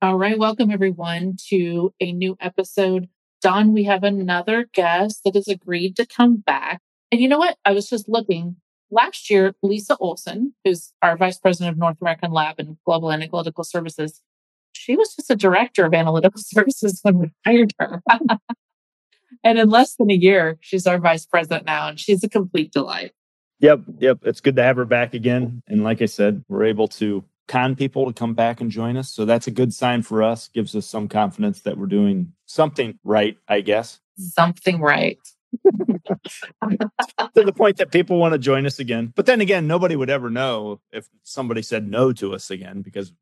All right. Welcome, everyone, to a new episode. Don, we have another guest that has agreed to come back. And you know what? I was just looking. Last year, Lisa Olson, who's our Vice President of North American Lab and Global Analytical Services, she was just a Director of Analytical Services when we hired her. and in less than a year, she's our Vice President now, and she's a complete delight. Yep, yep. It's good to have her back again. And like I said, we're able to con people to come back and join us. So that's a good sign for us, gives us some confidence that we're doing something right, I guess. Something right. to the point that people want to join us again. But then again, nobody would ever know if somebody said no to us again because.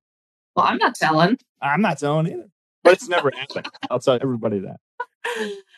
Well, I'm not telling. I'm not telling either. But it's never happened. I'll tell everybody that.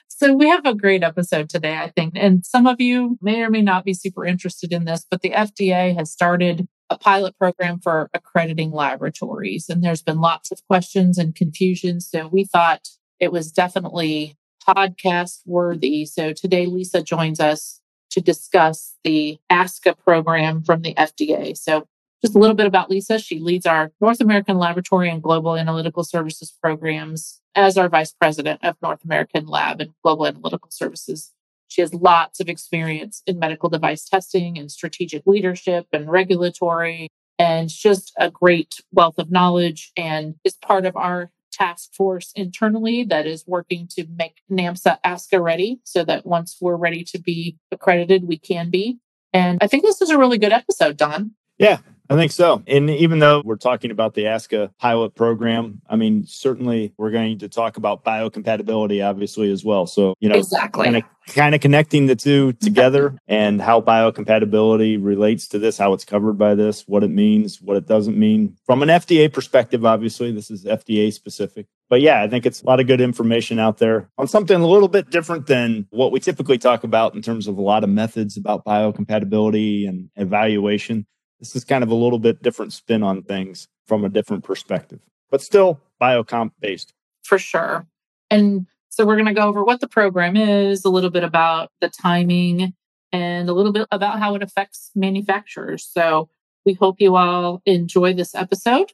So we have a great episode today, I think. And some of you may or may not be super interested in this, but the FDA has started a pilot program for accrediting laboratories. And there's been lots of questions and confusion. So we thought it was definitely podcast worthy. So today, Lisa joins us to discuss the ASCA program from the FDA. So just a little bit about Lisa. She leads our North American Laboratory and Global Analytical Services programs as our Vice President of North American Lab and Global Analytical Services. She has lots of experience in medical device testing and strategic leadership and regulatory, and just a great wealth of knowledge and is part of our task force internally that is working to make NAMSA ASCA ready so that once we're ready to be accredited, we can be. And I think this is a really good episode, Don. Yeah, I think so. And even though we're talking about the ASCA pilot program, I mean, certainly we're going to talk about biocompatibility, obviously, as well. So, you know, exactly. kind of kind of connecting the two together and how biocompatibility relates to this, how it's covered by this, what it means, what it doesn't mean. From an FDA perspective, obviously, this is FDA specific. But yeah, I think it's a lot of good information out there on something a little bit different than what we typically talk about in terms of a lot of methods about biocompatibility and evaluation. This is kind of a little bit different spin on things from a different perspective, but still biocomp based. For sure. And so we're going to go over what the program is, a little bit about the timing, and a little bit about how it affects manufacturers. So we hope you all enjoy this episode,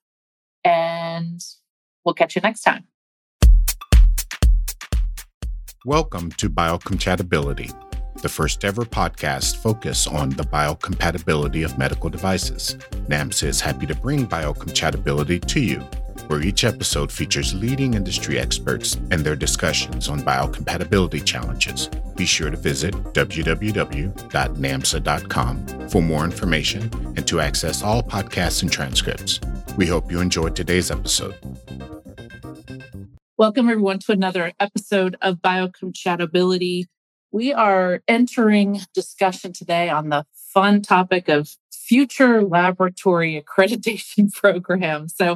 and we'll catch you next time. Welcome to Biocompatibility the first ever podcast focused on the biocompatibility of medical devices. NAMSA is happy to bring biocompatibility to you, where each episode features leading industry experts and their discussions on biocompatibility challenges. Be sure to visit www.namsa.com for more information and to access all podcasts and transcripts. We hope you enjoyed today's episode. Welcome, everyone, to another episode of Biocompatibility. We are entering discussion today on the fun topic of future laboratory accreditation programs. So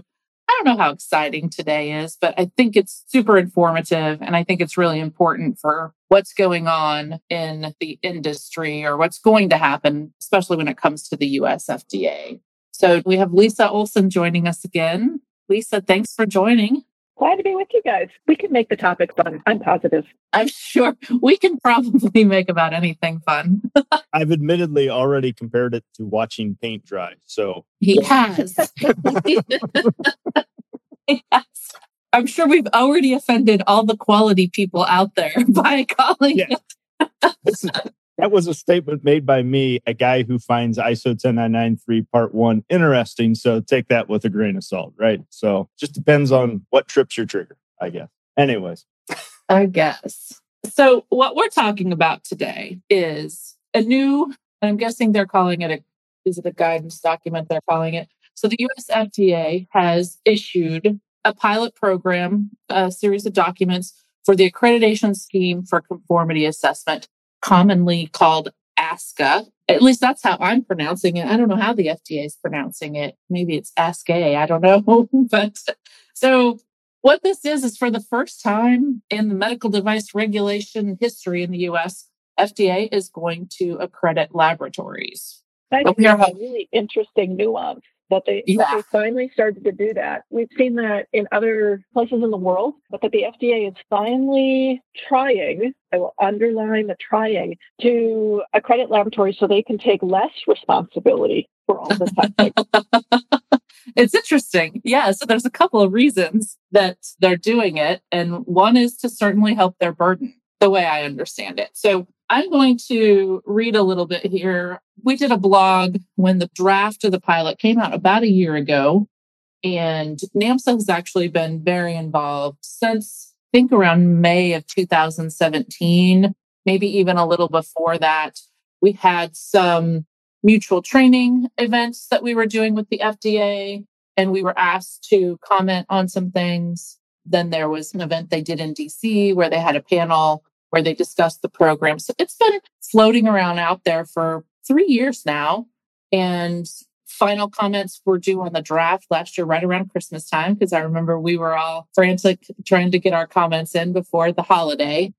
I don't know how exciting today is, but I think it's super informative. And I think it's really important for what's going on in the industry or what's going to happen, especially when it comes to the US FDA. So we have Lisa Olson joining us again. Lisa, thanks for joining. Glad to be with you guys. We can make the topic fun. I'm positive. I'm sure we can probably make about anything fun. I've admittedly already compared it to watching paint dry. So he has. he has. I'm sure we've already offended all the quality people out there by calling yeah. it that was a statement made by me, a guy who finds ISO 10993 part one interesting. So take that with a grain of salt, right? So just depends on what trips your trigger, I guess. Anyways. I guess. So what we're talking about today is a new, I'm guessing they're calling it a, is it a guidance document they're calling it? So the US FDA has issued a pilot program, a series of documents for the accreditation scheme for conformity assessment commonly called ASCA. At least that's how I'm pronouncing it. I don't know how the FDA is pronouncing it. Maybe it's ASCA. I don't know. but so what this is is for the first time in the medical device regulation history in the US, FDA is going to accredit laboratories. That's a really interesting nuance that they, yeah. that they finally started to do that. We've seen that in other places in the world, but that the FDA is finally trying, I will underline the trying, to accredit laboratories so they can take less responsibility for all the testing. it's interesting. Yeah. So there's a couple of reasons that they're doing it. And one is to certainly help their burden, the way I understand it. So I'm going to read a little bit here. We did a blog when the draft of the pilot came out about a year ago. And NAMSA has actually been very involved since, I think, around May of 2017, maybe even a little before that. We had some mutual training events that we were doing with the FDA, and we were asked to comment on some things. Then there was an event they did in DC where they had a panel where they discussed the program. So it's been floating around out there for three years now. And final comments were due on the draft last year, right around Christmas time, because I remember we were all frantic trying to get our comments in before the holiday.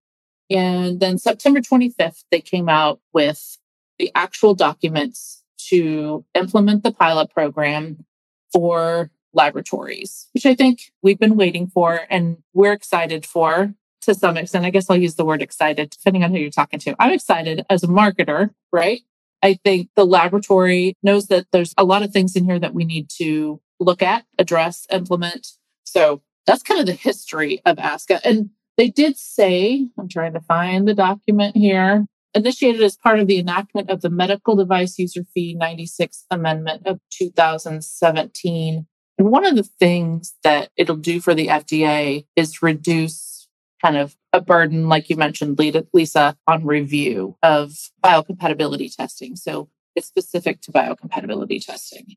And then September 25th, they came out with the actual documents to implement the pilot program for laboratories, which I think we've been waiting for and we're excited for to some extent. I guess I'll use the word excited, depending on who you're talking to. I'm excited as a marketer, right? I think the laboratory knows that there's a lot of things in here that we need to look at, address, implement. So that's kind of the history of ASCA. And they did say, I'm trying to find the document here, initiated as part of the enactment of the Medical Device User Fee 96 Amendment of 2017. And one of the things that it'll do for the FDA is reduce kind of a burden, like you mentioned, Lisa, on review of biocompatibility testing. So it's specific to biocompatibility testing.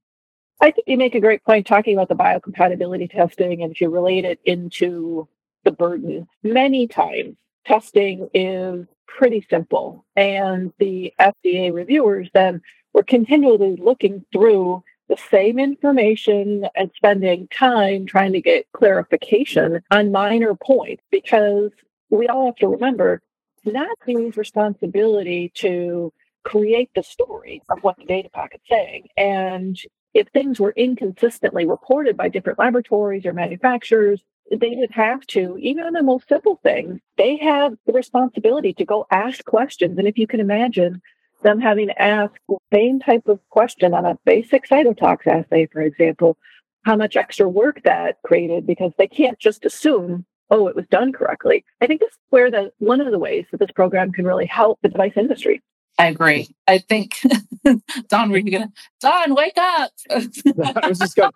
I think you make a great point talking about the biocompatibility testing, and if you relate it into the burden, many times testing is pretty simple, and the FDA reviewers then were continually looking through the same information and spending time trying to get clarification on minor points because we all have to remember not NAC's responsibility to create the story of what the data packet's saying. And if things were inconsistently reported by different laboratories or manufacturers, they would have to, even on the most simple things, they have the responsibility to go ask questions. And if you can imagine them having to ask the same type of question on a basic cytotox assay, for example, how much extra work that created because they can't just assume, oh, it was done correctly. I think this is where the one of the ways that this program can really help the device industry. I agree. I think Don, were you gonna Don, wake up? I was just going.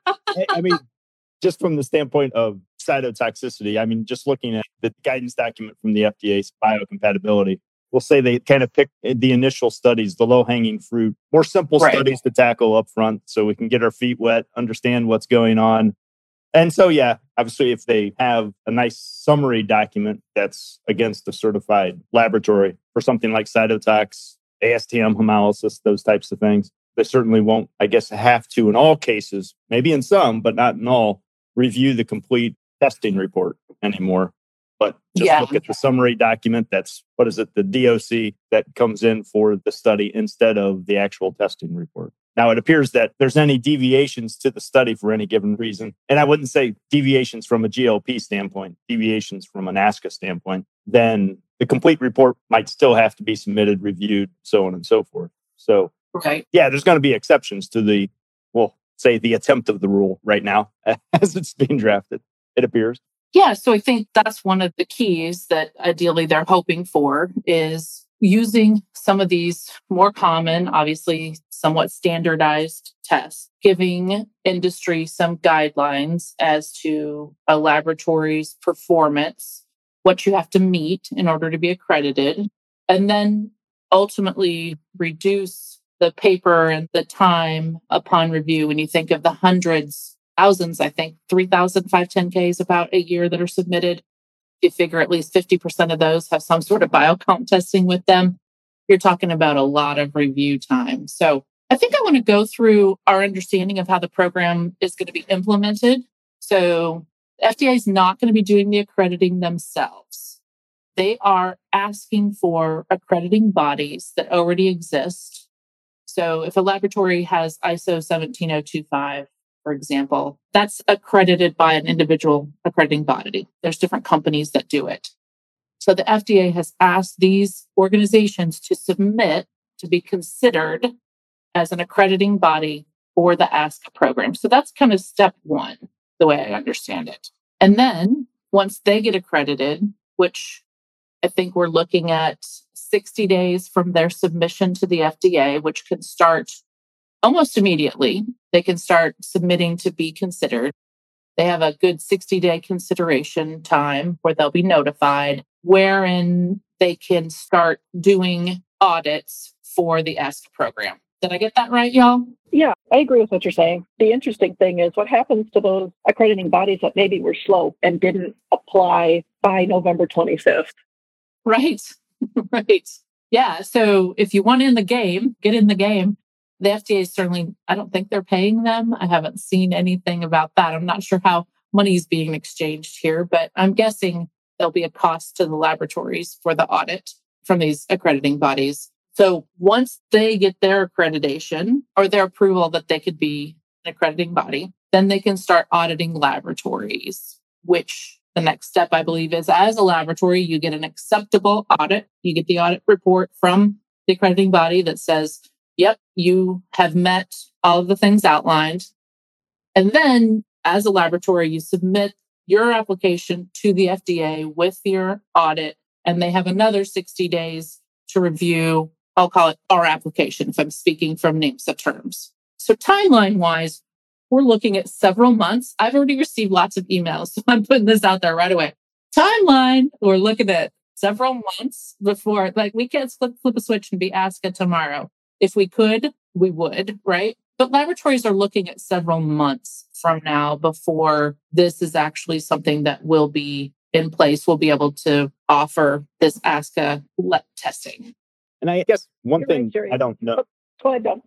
I mean, just from the standpoint of cytotoxicity, I mean, just looking at the guidance document from the FDA's biocompatibility, we'll say they kind of pick eh, the initial studies, the low hanging fruit, more simple right. studies to tackle up front so we can get our feet wet, understand what's going on. And so, yeah, obviously, if they have a nice summary document that's against a certified laboratory for something like cytotox, ASTM hemolysis, those types of things, they certainly won't, I guess, have to in all cases, maybe in some, but not in all, review the complete testing report anymore but just yeah. look at the summary document that's what is it the doc that comes in for the study instead of the actual testing report. Now it appears that there's any deviations to the study for any given reason. And i wouldn't say deviations from a glp standpoint deviations from an asca standpoint. Then the complete report might still have to be submitted reviewed so on and so forth. So right yeah there's going to be exceptions to the well say the attempt of the rule right now as it's being drafted it appears yeah, so I think that's one of the keys that ideally they're hoping for is using some of these more common, obviously somewhat standardized tests, giving industry some guidelines as to a laboratory's performance, what you have to meet in order to be accredited, and then ultimately reduce the paper and the time upon review. When you think of the hundreds thousands, I think 3,000 510Ks about a year that are submitted. You figure at least 50% of those have some sort of biocomp testing with them. You're talking about a lot of review time. So I think I want to go through our understanding of how the program is going to be implemented. So FDA is not going to be doing the accrediting themselves. They are asking for accrediting bodies that already exist. So if a laboratory has ISO 17025, for example, that's accredited by an individual accrediting body. There's different companies that do it. So the FDA has asked these organizations to submit to be considered as an accrediting body for the ASCA program. So that's kind of step one, the way I understand it. And then once they get accredited, which I think we're looking at 60 days from their submission to the FDA, which can start almost immediately. They can start submitting to be considered. They have a good 60 day consideration time where they'll be notified, wherein they can start doing audits for the ASCA program. Did I get that right, y'all? Yeah, I agree with what you're saying. The interesting thing is what happens to those accrediting bodies that maybe were slow and didn't apply by November 25th. Right, right. Yeah. So if you want in the game, get in the game. The FDA certainly, I don't think they're paying them. I haven't seen anything about that. I'm not sure how money is being exchanged here, but I'm guessing there'll be a cost to the laboratories for the audit from these accrediting bodies. So once they get their accreditation or their approval that they could be an accrediting body, then they can start auditing laboratories, which the next step, I believe, is as a laboratory, you get an acceptable audit. You get the audit report from the accrediting body that says, yep, you have met all of the things outlined. And then as a laboratory, you submit your application to the FDA with your audit, and they have another 60 days to review I'll call it our application if I'm speaking from names NAMSA terms. So timeline wise, we're looking at several months. I've already received lots of emails, so I'm putting this out there right away. Timeline, we're looking at several months before, like we can't flip, flip a switch and be ASCA tomorrow. If we could, we would, right? But laboratories are looking at several months from now before this is actually something that will be in place. We'll be able to offer this ASCA testing. And I guess one You're thing right, I don't know. Go ahead, Doug.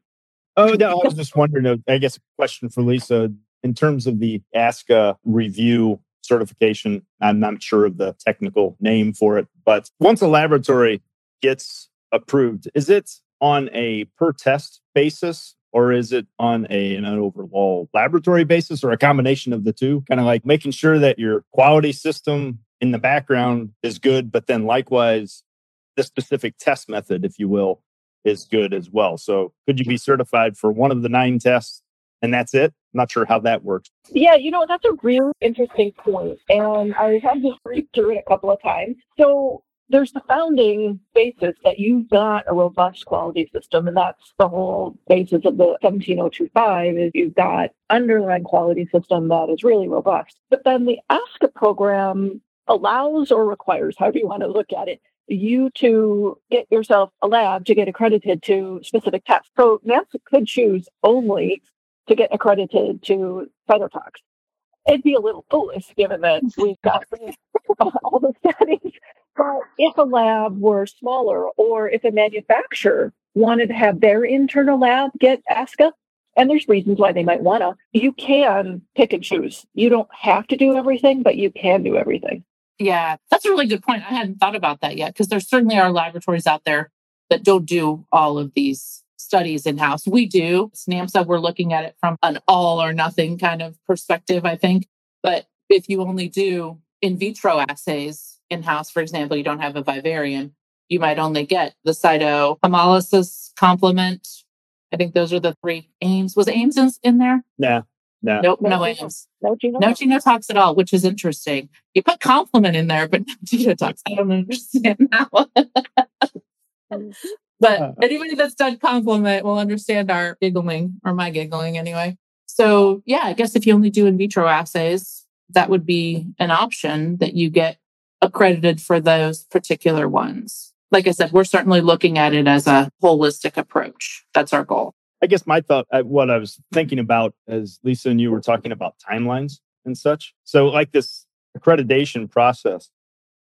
Oh, no, I was just wondering, uh, I guess a question for Lisa in terms of the ASCA review certification. I'm not sure of the technical name for it, but once a laboratory gets approved, is it on a per test basis or is it on a, an overall laboratory basis or a combination of the two? Kind of like making sure that your quality system in the background is good, but then likewise the specific test method, if you will, is good as well. So could you be certified for one of the nine tests and that's it? I'm not sure how that works. Yeah, you know, that's a really interesting point. And I had to read through it a couple of times. So there's the founding basis that you've got a robust quality system, and that's the whole basis of the 17025 is you've got underlying quality system that is really robust. But then the ASCA program allows or requires, however you want to look at it, you to get yourself a lab to get accredited to specific tests. So NAMSA could choose only to get accredited to cytotox. It'd be a little foolish given that we've got all the studies. But if a lab were smaller or if a manufacturer wanted to have their internal lab get ASCA, and there's reasons why they might want to, you can pick and choose. You don't have to do everything, but you can do everything. Yeah, that's a really good point. I hadn't thought about that yet because there certainly are laboratories out there that don't do all of these studies in house. We do. SNAMSA, we're looking at it from an all or nothing kind of perspective, I think. But if you only do in vitro assays in house, for example, you don't have a vivarium, you might only get the cytohemolysis complement. I think those are the three Ames. Was Ames in, in there? Yeah. No. Nope, no, no Ames. No genotox. No genotox at all, which is interesting. You put complement in there, but no genotox. I don't understand that one. but uh. anybody that's done complement will understand our giggling or my giggling anyway. So yeah, I guess if you only do in vitro assays, that would be an option that you get accredited for those particular ones. Like I said, we're certainly looking at it as a holistic approach. That's our goal. I guess my thought, uh, what I was thinking about as Lisa and you were talking about timelines and such. So, like this accreditation process,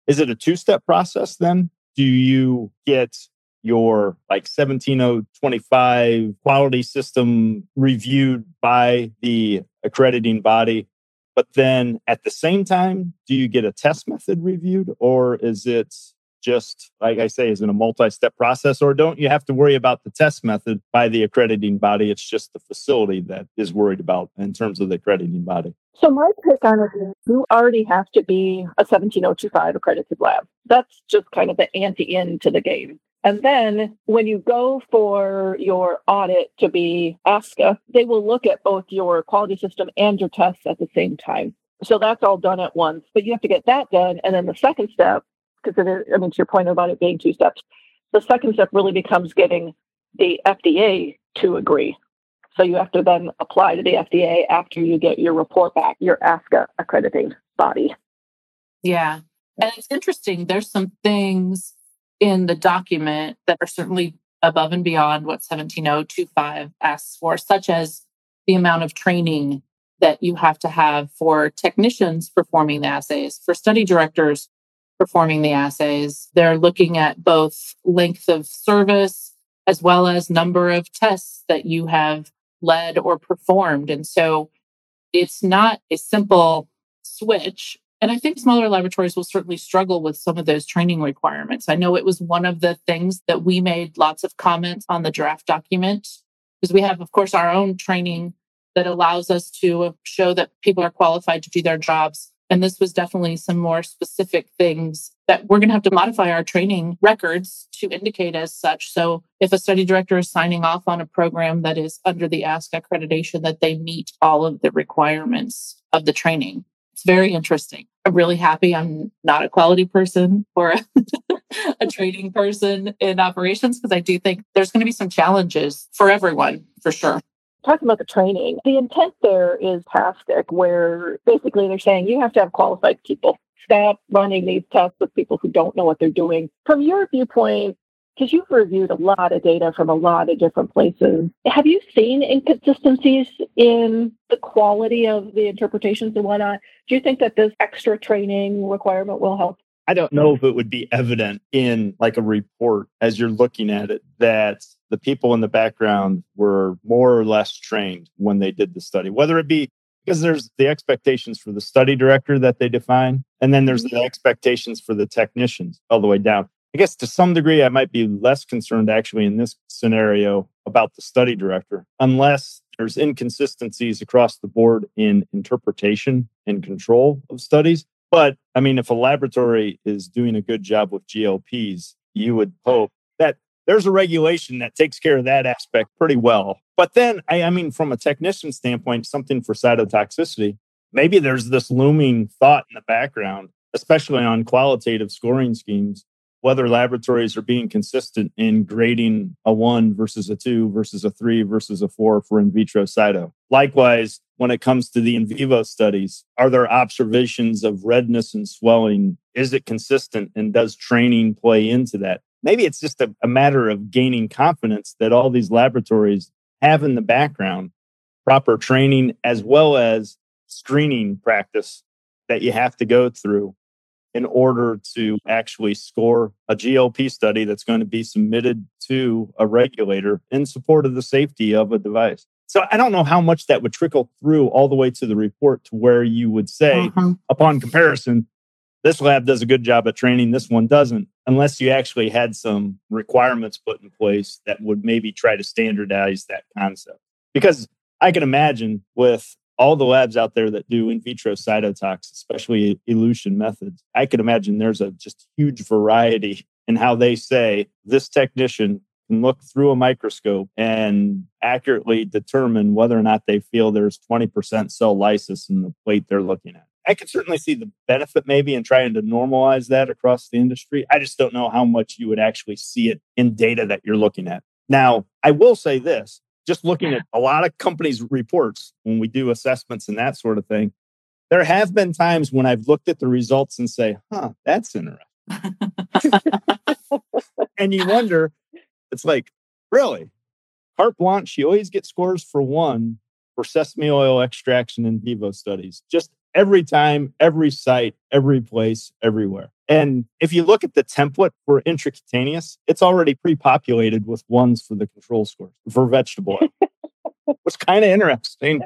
is it a two step process then? Do you get your like 17025 quality system reviewed by the accrediting body? But then at the same time, do you get a test method reviewed or is it just, like I say, is it a multi step process, or don't you have to worry about the test method by the accrediting body? It's just the facility that is worried about in terms of the accrediting body. So, my take on it is you already have to be a 17025 accredited lab. That's just kind of the ante into the game. And then when you go for your audit to be ASCA, they will look at both your quality system and your tests at the same time. So that's all done at once. But you have to get that done. And then the second step, because I mean, to your point about it being two steps, the second step really becomes getting the FDA to agree. So you have to then apply to the FDA after you get your report back, your ASCA accrediting body. Yeah. And it's interesting. There's some things in the document that are certainly above and beyond what 17025 asks for, such as the amount of training that you have to have for technicians performing the assays, for study directors performing the assays. They're looking at both length of service as well as number of tests that you have led or performed. And so it's not a simple switch. And I think smaller laboratories will certainly struggle with some of those training requirements. I know it was one of the things that we made lots of comments on the draft document because we have, of course, our own training that allows us to show that people are qualified to do their jobs and this was definitely some more specific things that we're going to have to modify our training records to indicate as such. So if a study director is signing off on a program that is under the ASCA accreditation, that they meet all of the requirements of the training. It's very interesting. I'm really happy I'm not a quality person or a training person in operations because I do think there's going to be some challenges for everyone for sure talking about the training, the intent there is fantastic, where basically they're saying you have to have qualified people. Stop running these tests with people who don't know what they're doing. From your viewpoint, because you've reviewed a lot of data from a lot of different places, have you seen inconsistencies in the quality of the interpretations and whatnot? Do you think that this extra training requirement will help? I don't know if it would be evident in like a report as you're looking at it that the people in the background were more or less trained when they did the study, whether it be because there's the expectations for the study director that they define, and then there's the mm-hmm. expectations for the technicians all the way down. I guess to some degree, I might be less concerned actually in this scenario about the study director, unless there's inconsistencies across the board in interpretation and control of studies. But I mean, if a laboratory is doing a good job with GLPs, you would hope that there's a regulation that takes care of that aspect pretty well. But then, I, I mean, from a technician standpoint, something for cytotoxicity, maybe there's this looming thought in the background, especially on qualitative scoring schemes, whether laboratories are being consistent in grading a one versus a two versus a three versus a four for in vitro cyto. Likewise, when it comes to the in vivo studies, are there observations of redness and swelling? Is it consistent? And does training play into that? Maybe it's just a, a matter of gaining confidence that all these laboratories have in the background proper training as well as screening practice that you have to go through in order to actually score a GLP study that's going to be submitted to a regulator in support of the safety of a device. So I don't know how much that would trickle through all the way to the report to where you would say, uh-huh. upon comparison, this lab does a good job at training, this one doesn't, unless you actually had some requirements put in place that would maybe try to standardize that concept. Because I can imagine with all the labs out there that do in vitro cytotox, especially elution methods, I can imagine there's a just huge variety in how they say this technician can look through a microscope and accurately determine whether or not they feel there's 20% cell lysis in the plate they're looking at. I could certainly see the benefit maybe in trying to normalize that across the industry. I just don't know how much you would actually see it in data that you're looking at. Now, I will say this just looking at a lot of companies' reports when we do assessments and that sort of thing, there have been times when I've looked at the results and say, huh, that's interesting. and you wonder, it's like, really? Carte blanche, you always get scores for one for sesame oil extraction in vivo studies. Just every time, every site, every place, everywhere. And if you look at the template for intracutaneous, it's already pre-populated with ones for the control scores for vegetable oil. It's kind of interesting.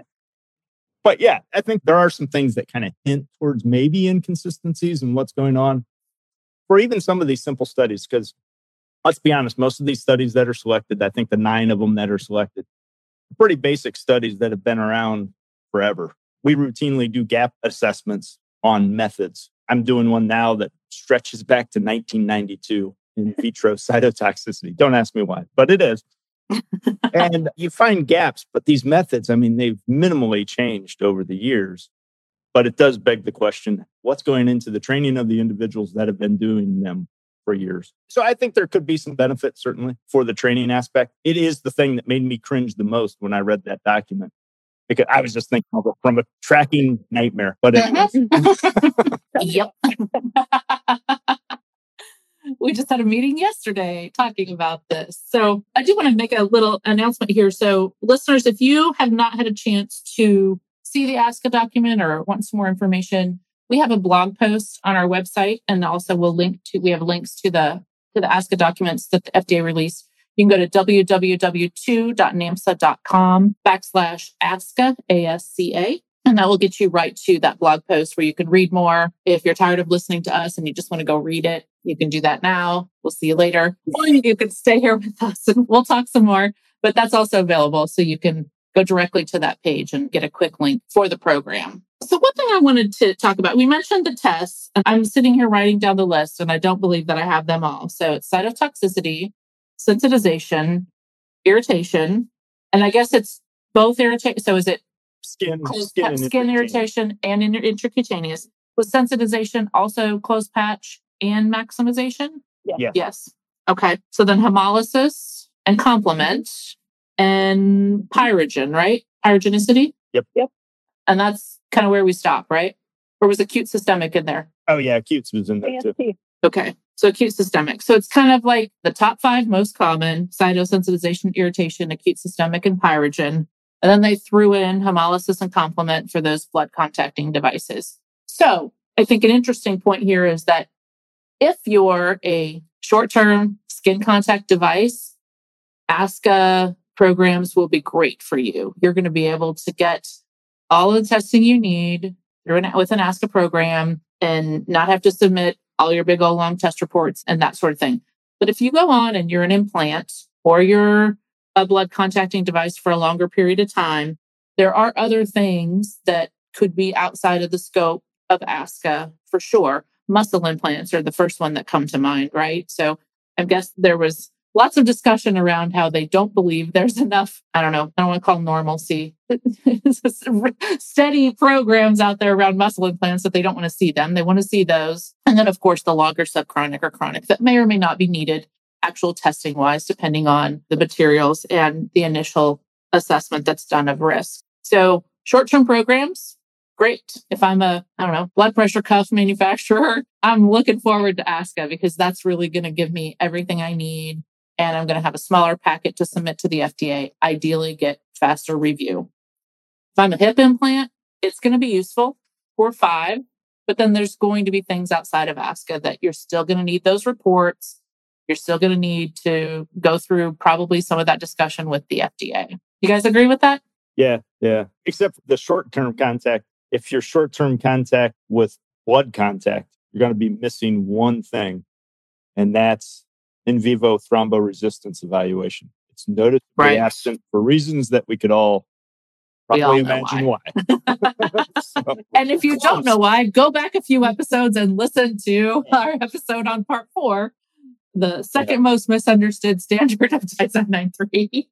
But yeah, I think there are some things that kind of hint towards maybe inconsistencies in what's going on for even some of these simple studies. Because let's be honest, most of these studies that are selected, I think the nine of them that are selected, pretty basic studies that have been around forever. We routinely do gap assessments on methods. I'm doing one now that stretches back to 1992. in vitro cytotoxicity. Don't ask me why, but it is. and you find gaps, but these methods, I mean, they've minimally changed over the years. But it does beg the question what's going into the training of the individuals that have been doing them for years? So I think there could be some benefit, certainly, for the training aspect. It is the thing that made me cringe the most when I read that document because I was just thinking of it from a tracking nightmare. But it, mm-hmm. yep. we just had a meeting yesterday talking about this. So I do want to make a little announcement here. So listeners, if you have not had a chance to see the ASCA document or want some more information, we have a blog post on our website and also we'll link to we have links to the to the ASCA documents that the FDA released. You can go to www.namsa.com backslash ASCA, A-S-C-A, and that will get you right to that blog post where you can read more. If you're tired of listening to us and you just want to go read it, you can do that now. We'll see you later. Or you can stay here with us and we'll talk some more. But that's also available. So you can go directly to that page and get a quick link for the program. So, one thing I wanted to talk about, we mentioned the tests, and I'm sitting here writing down the list, and I don't believe that I have them all. So, it's cytotoxicity, sensitization, irritation, and I guess it's both irritation. So, is it skin, skin, skin irritation and intracutaneous? Was sensitization also closed patch and maximization? Yes. Yes. Okay. So then hemolysis and complement and pyrogen, right? Pyrogenicity? Yep. Yep. And that's kind of where we stop, right? Or was acute systemic in there? Oh yeah, acute was in there too. Okay. So acute systemic. So it's kind of like the top five most common cytosensitization, irritation, acute systemic, and pyrogen. And then they threw in hemolysis and complement for those blood contacting devices. So I think an interesting point here is that if you're a short term skin contact device, ASCA programs will be great for you. You're going to be able to get all the testing you need through an, with an ASCA program and not have to submit all your big old long test reports and that sort of thing. But if you go on and you're an implant or you're a blood contacting device for a longer period of time, there are other things that could be outside of the scope of ASCA for sure. Muscle implants are the first one that come to mind, right? So I guess there was lots of discussion around how they don't believe there's enough, I don't know, I don't want to call normalcy, steady programs out there around muscle implants that they don't want to see them. They want to see those. And then, of course, the longer subchronic or chronic that may or may not be needed actual testing wise, depending on the materials and the initial assessment that's done of risk. So, short term programs, great. If I'm a, I don't know, blood pressure cuff manufacturer, I'm looking forward to ASCA because that's really going to give me everything I need and I'm going to have a smaller packet to submit to the FDA, ideally get faster review. If I'm a hip implant, it's going to be useful for five, but then there's going to be things outside of ASCA that you're still going to need those reports. You're still going to need to go through probably some of that discussion with the FDA. You guys agree with that? Yeah, yeah. Except the short term contact. If you're short term contact with blood contact, you're going to be missing one thing, and that's in vivo thromboresistance evaluation. It's noticeably right. absent for reasons that we could all probably all imagine why. why. so, and if you don't know why, go back a few episodes and listen to our episode on part four, the second yeah. most misunderstood standard of Tyson 3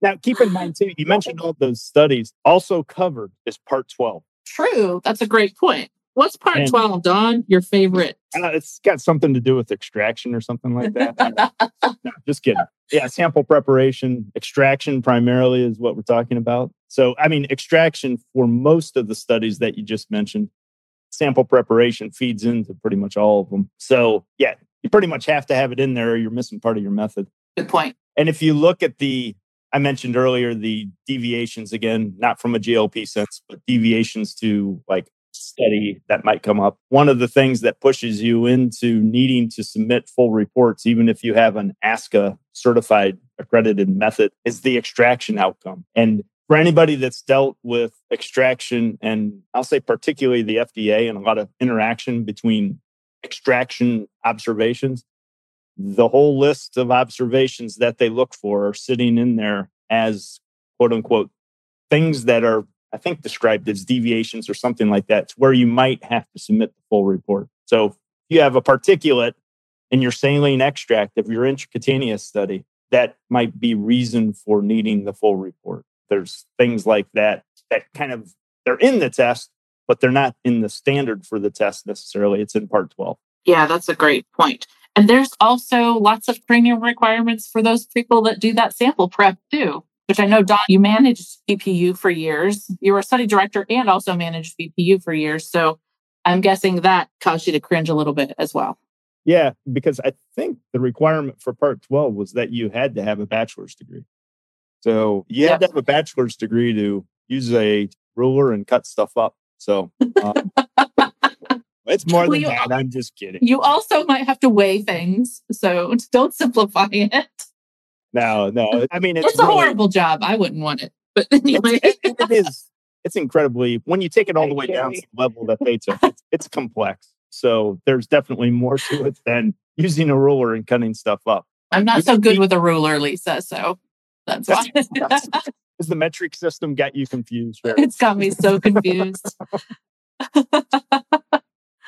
now, keep in mind too, you mentioned all those studies also covered is part 12. True. That's a great point. What's part and, 12, Don? Your favorite? Uh, it's got something to do with extraction or something like that. no, just kidding. Yeah, sample preparation, extraction primarily is what we're talking about. So, I mean, extraction for most of the studies that you just mentioned, sample preparation feeds into pretty much all of them. So, yeah, you pretty much have to have it in there or you're missing part of your method. Good point. And if you look at the I mentioned earlier the deviations again, not from a GLP sense, but deviations to like study that might come up. One of the things that pushes you into needing to submit full reports, even if you have an ASCA certified accredited method, is the extraction outcome. And for anybody that's dealt with extraction, and I'll say particularly the FDA and a lot of interaction between extraction observations, the whole list of observations that they look for are sitting in there as quote unquote things that are I think described as deviations or something like that. It's where you might have to submit the full report. So if you have a particulate in your saline extract of your intracutaneous study, that might be reason for needing the full report. There's things like that that kind of they're in the test, but they're not in the standard for the test necessarily. It's in part 12. Yeah, that's a great point. And there's also lots of training requirements for those people that do that sample prep too, which I know, Don, you managed BPU for years. You were a study director and also managed BPU for years. So I'm guessing that caused you to cringe a little bit as well. Yeah, because I think the requirement for part 12 was that you had to have a bachelor's degree. So you yep. had to have a bachelor's degree to use a ruler and cut stuff up. So um, it's more well, than that. I'm just kidding. You also might have to weigh things. So don't simplify it. No, no. I mean, it's, it's a really, horrible job. I wouldn't want it. But anyway, it, it is. It's incredibly when you take it all the way down to the level that they took. It's, it's complex. So there's definitely more to it than using a ruler and cutting stuff up. I'm not so good with a ruler, Lisa. So that's why. Has the metric system got you confused? It's got me so confused.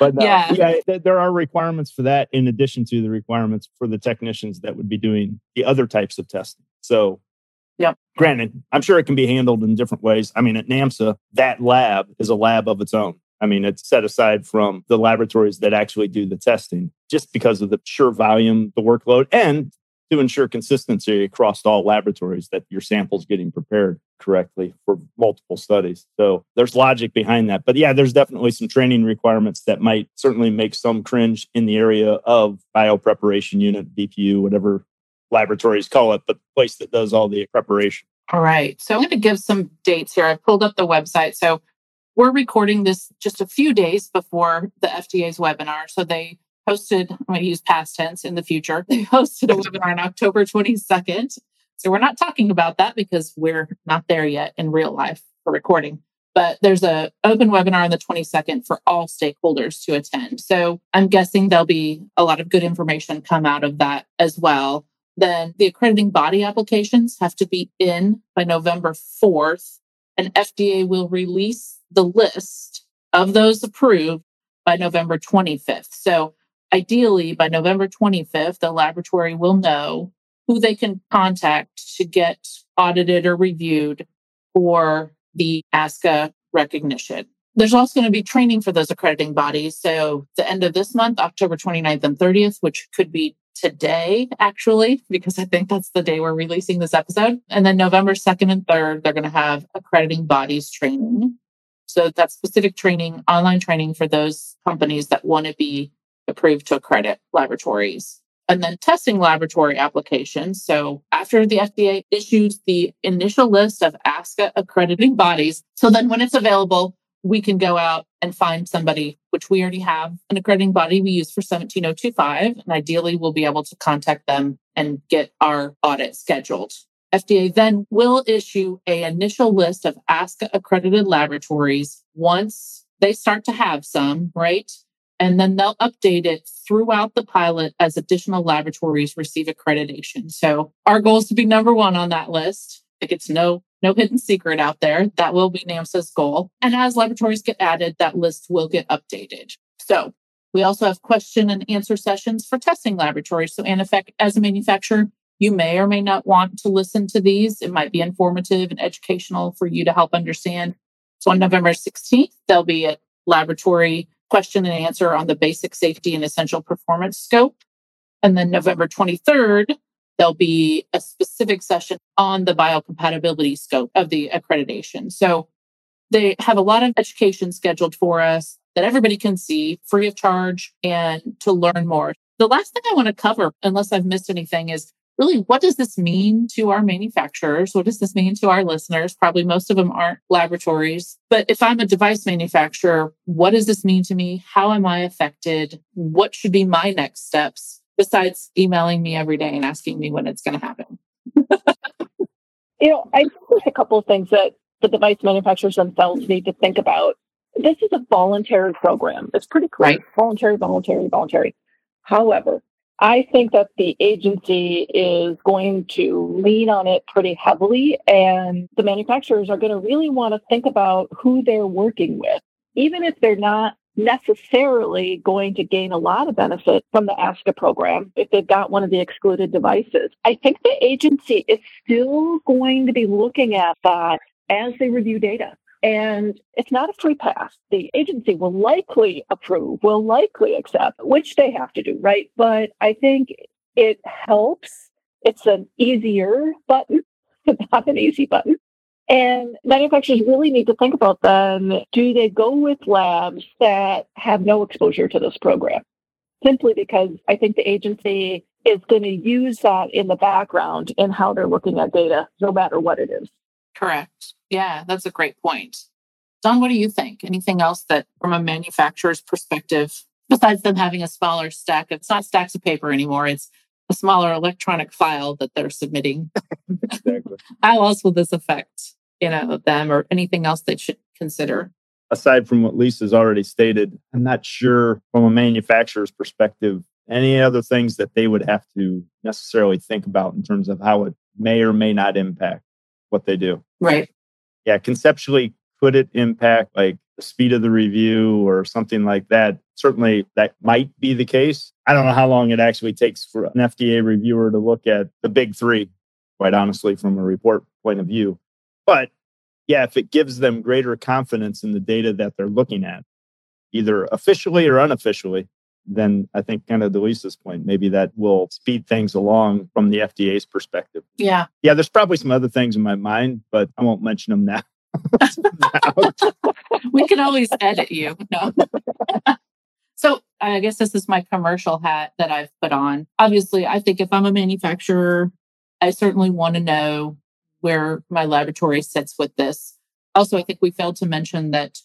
but uh, yeah, yeah th- there are requirements for that in addition to the requirements for the technicians that would be doing the other types of testing. So, yeah, granted, I'm sure it can be handled in different ways. I mean, at NAMSA, that lab is a lab of its own. I mean, it's set aside from the laboratories that actually do the testing just because of the sheer volume, the workload, and to ensure consistency across all laboratories that your sample's getting prepared correctly for multiple studies. So there's logic behind that. But yeah, there's definitely some training requirements that might certainly make some cringe in the area of biopreparation unit, BPU, whatever laboratories call it, but the place that does all the preparation. All right. So I'm going to give some dates here. I pulled up the website. So we're recording this just a few days before the FDA's webinar. So they hosted, I'm going to use past tense in the future. They hosted a webinar on October 22nd. So we're not talking about that because we're not there yet in real life for recording. But there's a open webinar on the 22nd for all stakeholders to attend. So I'm guessing there'll be a lot of good information come out of that as well. Then the accrediting body applications have to be in by November 4th, and FDA will release the list of those approved by November 25th. So ideally by November 25th, the laboratory will know who they can contact to get audited or reviewed for the ASCA recognition. There's also going to be training for those accrediting bodies. So the end of this month, October 29th and 30th, which could be today, actually, because I think that's the day we're releasing this episode. And then November 2nd and 3rd, they're going to have accrediting bodies training. So that's specific training, online training for those companies that want to be approved to accredit laboratories. And then testing laboratory applications. So after the FDA issues the initial list of ASCA accrediting bodies, so then when it's available, we can go out and find somebody, which we already have an accrediting body we use for 17025. And ideally, we'll be able to contact them and get our audit scheduled. FDA then will issue a initial list of ASCA accredited laboratories once they start to have some, right? And then they'll update it throughout the pilot as additional laboratories receive accreditation. So our goal is to be number one on that list. Like it's no no hidden secret out there. That will be NAMSA's goal. And as laboratories get added, that list will get updated. So we also have question and answer sessions for testing laboratories. So in effect, as a manufacturer, you may or may not want to listen to these. It might be informative and educational for you to help understand. So on November 16th, there'll be a laboratory question and answer on the basic safety and essential performance scope. And then November 23rd, there'll be a specific session on the biocompatibility scope of the accreditation. So they have a lot of education scheduled for us that everybody can see free of charge and to learn more. The last thing I want to cover, unless I've missed anything, is really what does this mean to our manufacturers? What does this mean to our listeners? Probably most of them aren't laboratories. But if I'm a device manufacturer, what does this mean to me? How am I affected? What should be my next steps besides emailing me every day and asking me when it's going to happen? you know, I think there's a couple of things that the device manufacturers themselves need to think about. This is a voluntary program. It's pretty clear. Right. Voluntary, voluntary, voluntary. However, I think that the agency is going to lean on it pretty heavily, and the manufacturers are going to really want to think about who they're working with. Even if they're not necessarily going to gain a lot of benefit from the ASCA program if they've got one of the excluded devices. I think the agency is still going to be looking at that as they review data. And it's not a free pass. The agency will likely approve, will likely accept, which they have to do, right? But I think it helps. It's an easier button, not an easy button. And manufacturers really need to think about then do they go with labs that have no exposure to this program? Simply because I think the agency is going to use that in the background in how they're looking at data, no matter what it is. Correct. Yeah, that's a great point. Don, what do you think? Anything else that, from a manufacturer's perspective, besides them having a smaller stack, it's not stacks of paper anymore, it's a smaller electronic file that they're submitting. exactly. How else will this affect you know, them or anything else they should consider? Aside from what Lisa's already stated, I'm not sure from a manufacturer's perspective any other things that they would have to necessarily think about in terms of how it may or may not impact what they do. Right. Yeah, conceptually, could it impact like the speed of the review or something like that? Certainly, that might be the case. I don't know how long it actually takes for an FDA reviewer to look at the big three, quite honestly, from a report point of view. But yeah, if it gives them greater confidence in the data that they're looking at, either officially or unofficially, then I think kind of to Lisa's point, maybe that will speed things along from the FDA's perspective. Yeah. Yeah, there's probably some other things in my mind, but I won't mention them now. we can always edit you. No. so I guess this is my commercial hat that I've put on. Obviously, I think if I'm a manufacturer, I certainly want to know where my laboratory sits with this. Also, I think we failed to mention that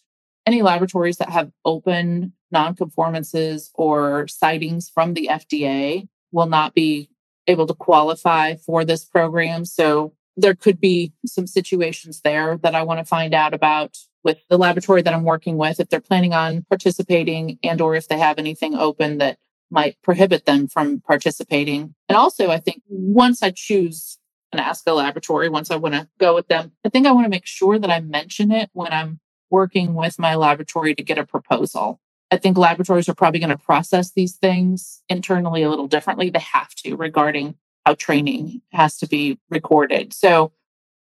any laboratories that have open nonconformances or sightings from the FDA will not be able to qualify for this program. So there could be some situations there that I want to find out about with the laboratory that I'm working with if they're planning on participating and or if they have anything open that might prohibit them from participating. And also I think once I choose an ASCA laboratory once I want to go with them. I think I want to make sure that I mention it when I'm working with my laboratory to get a proposal. I think laboratories are probably going to process these things internally a little differently. They have to regarding how training has to be recorded. So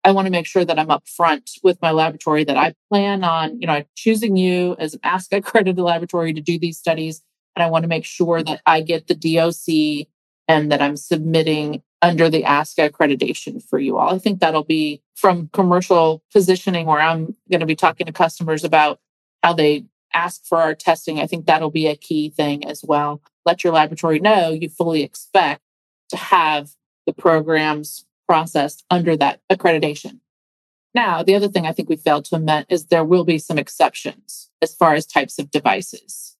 I want to make sure that I'm upfront with my laboratory that I plan on, you know, choosing you as an ASCA accredited laboratory to do these studies. And I want to make sure that I get the DOC and that I'm submitting under the ASCA accreditation for you all. I think that'll be from commercial positioning where I'm going to be talking to customers about how they ask for our testing. I think that'll be a key thing as well. Let your laboratory know you fully expect to have the programs processed under that accreditation. Now, the other thing I think we failed to admit is there will be some exceptions as far as types of devices.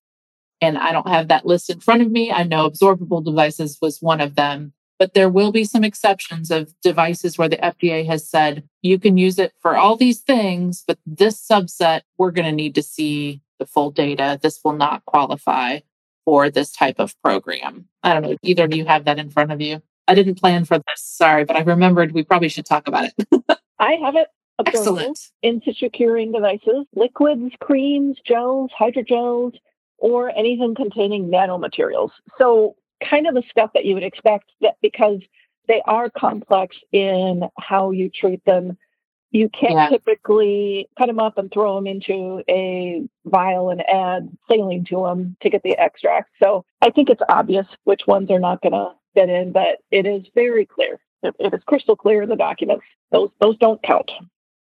And I don't have that list in front of me. I know absorbable devices was one of them but there will be some exceptions of devices where the FDA has said you can use it for all these things, but this subset, we're going to need to see the full data. This will not qualify for this type of program. I don't know. Either of you have that in front of you. I didn't plan for this. Sorry, but I remembered we probably should talk about it. I have it. Excellent. In situ curing devices, liquids, creams, gels, hydrogels, or anything containing nanomaterials. So kind of the stuff that you would expect that because they are complex in how you treat them. You can't yeah. typically cut them up and throw them into a vial and add saline to them to get the extract. So I think it's obvious which ones are not going to fit in, but it is very clear. It, it is crystal clear in the documents. Those those don't count.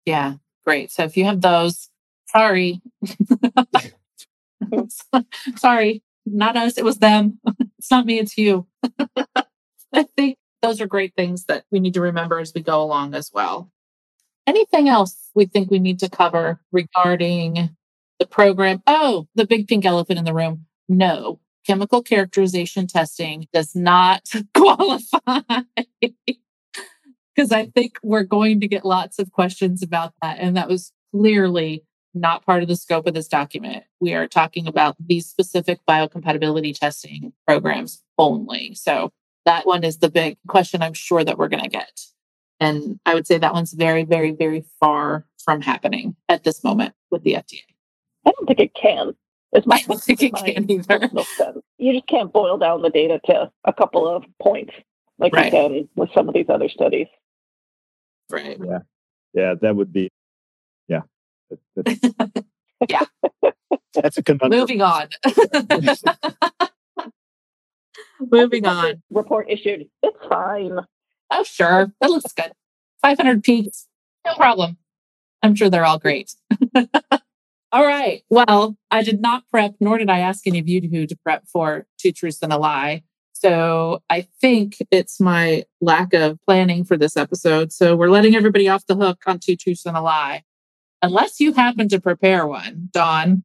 Yeah, great. So if you have those, sorry. sorry, not us. It was them. it's not me, it's you. I think those are great things that we need to remember as we go along as well. Anything else we think we need to cover regarding the program? Oh, the big pink elephant in the room. No, chemical characterization testing does not qualify. Because I think we're going to get lots of questions about that. And that was clearly not part of the scope of this document. We are talking about these specific biocompatibility testing programs only. So that one is the big question I'm sure that we're going to get. And I would say that one's very, very, very far from happening at this moment with the FDA. I don't think it can. As I don't think it can either. You just can't boil down the data to a couple of points like right. you can with some of these other studies. Right. Yeah. Yeah, that would be. Yeah. yeah. That's a conundrum. Moving on. Moving on. Report issued. It's fine. Oh, sure. That looks good. 500 peaks. No problem. I'm sure they're all great. all right. Well, I did not prep, nor did I ask any of you to, to prep for Two Truths and a Lie. So I think it's my lack of planning for this episode. So we're letting everybody off the hook on Two Truths and a Lie. Unless you happen to prepare one, Dawn.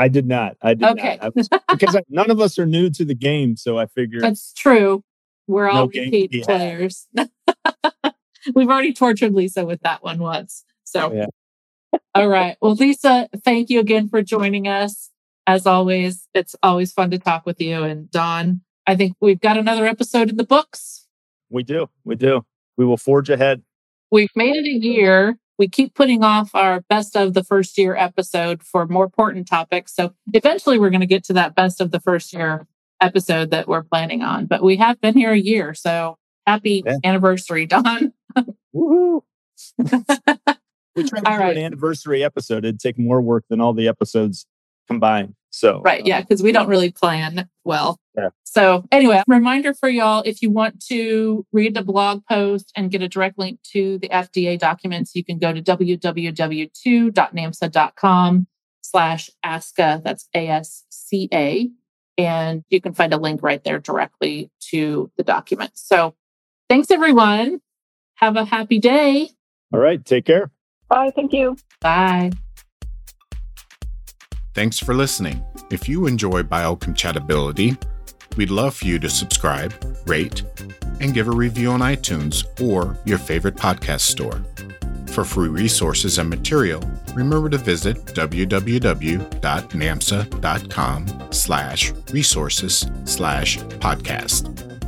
I did not. I did okay. not. Was, because I, none of us are new to the game. So I figured. That's true. We're all no repeat players. We've already tortured Lisa with that one once. So, oh, yeah. all right. Well, Lisa, thank you again for joining us. As always, it's always fun to talk with you. And Don, I think we've got another episode in the books. We do. We do. We will forge ahead. We've made it a year. We keep putting off our best of the first year episode for more important topics. So eventually we're going to get to that best of the first year episode that we're planning on. But we have been here a year. So happy yeah. anniversary, Don. Woohoo. we tried to all do right. an anniversary episode. It'd take more work than all the episodes combined. So right, yeah, because um, we don't really plan well. Yeah. So anyway, reminder for y'all: if you want to read the blog post and get a direct link to the FDA documents, you can go to www.namsa.com slash ASCA. That's A S C A, and you can find a link right there directly to the documents. So thanks, everyone. Have a happy day. All right. Take care. Bye. Thank you. Bye. Thanks for listening. If you enjoy biocompatibility, we'd love for you to subscribe, rate, and give a review on iTunes or your favorite podcast store. For free resources and material, remember to visit www.namsa.com slash resources slash podcast.